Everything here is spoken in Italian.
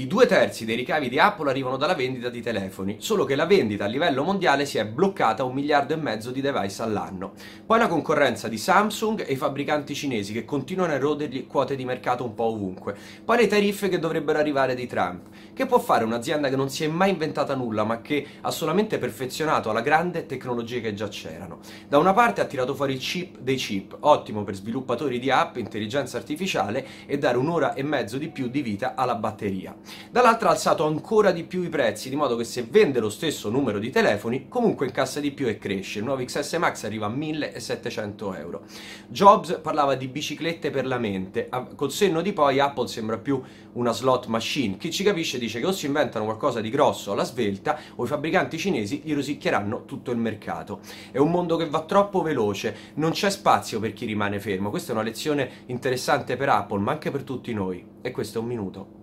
I due terzi dei ricavi di Apple arrivano dalla vendita di telefoni, solo che la vendita a livello mondiale si è bloccata a un miliardo e mezzo di device all'anno. Poi la concorrenza di Samsung e i fabbricanti cinesi che continuano a erodergli quote di mercato un po' ovunque. Poi le tariffe che dovrebbero arrivare di Trump. Che può fare un'azienda che non si è mai inventata nulla, ma che ha solamente perfezionato alla grande tecnologie che già c'erano? Da una parte ha tirato fuori il chip dei chip, ottimo per sviluppatori di app, intelligenza artificiale e dare un'ora e mezzo di più di vita alla batteria. Dall'altra ha alzato ancora di più i prezzi, di modo che se vende lo stesso numero di telefoni, comunque incassa di più e cresce. Il nuovo XS Max arriva a 1700 euro. Jobs parlava di biciclette per la mente, col senno di poi Apple sembra più una slot machine. Chi ci capisce dice che o si inventano qualcosa di grosso alla svelta o i fabbricanti cinesi gli rosicchieranno tutto il mercato. È un mondo che va troppo veloce, non c'è spazio per chi rimane fermo. Questa è una lezione interessante per Apple, ma anche per tutti noi. E questo è un minuto.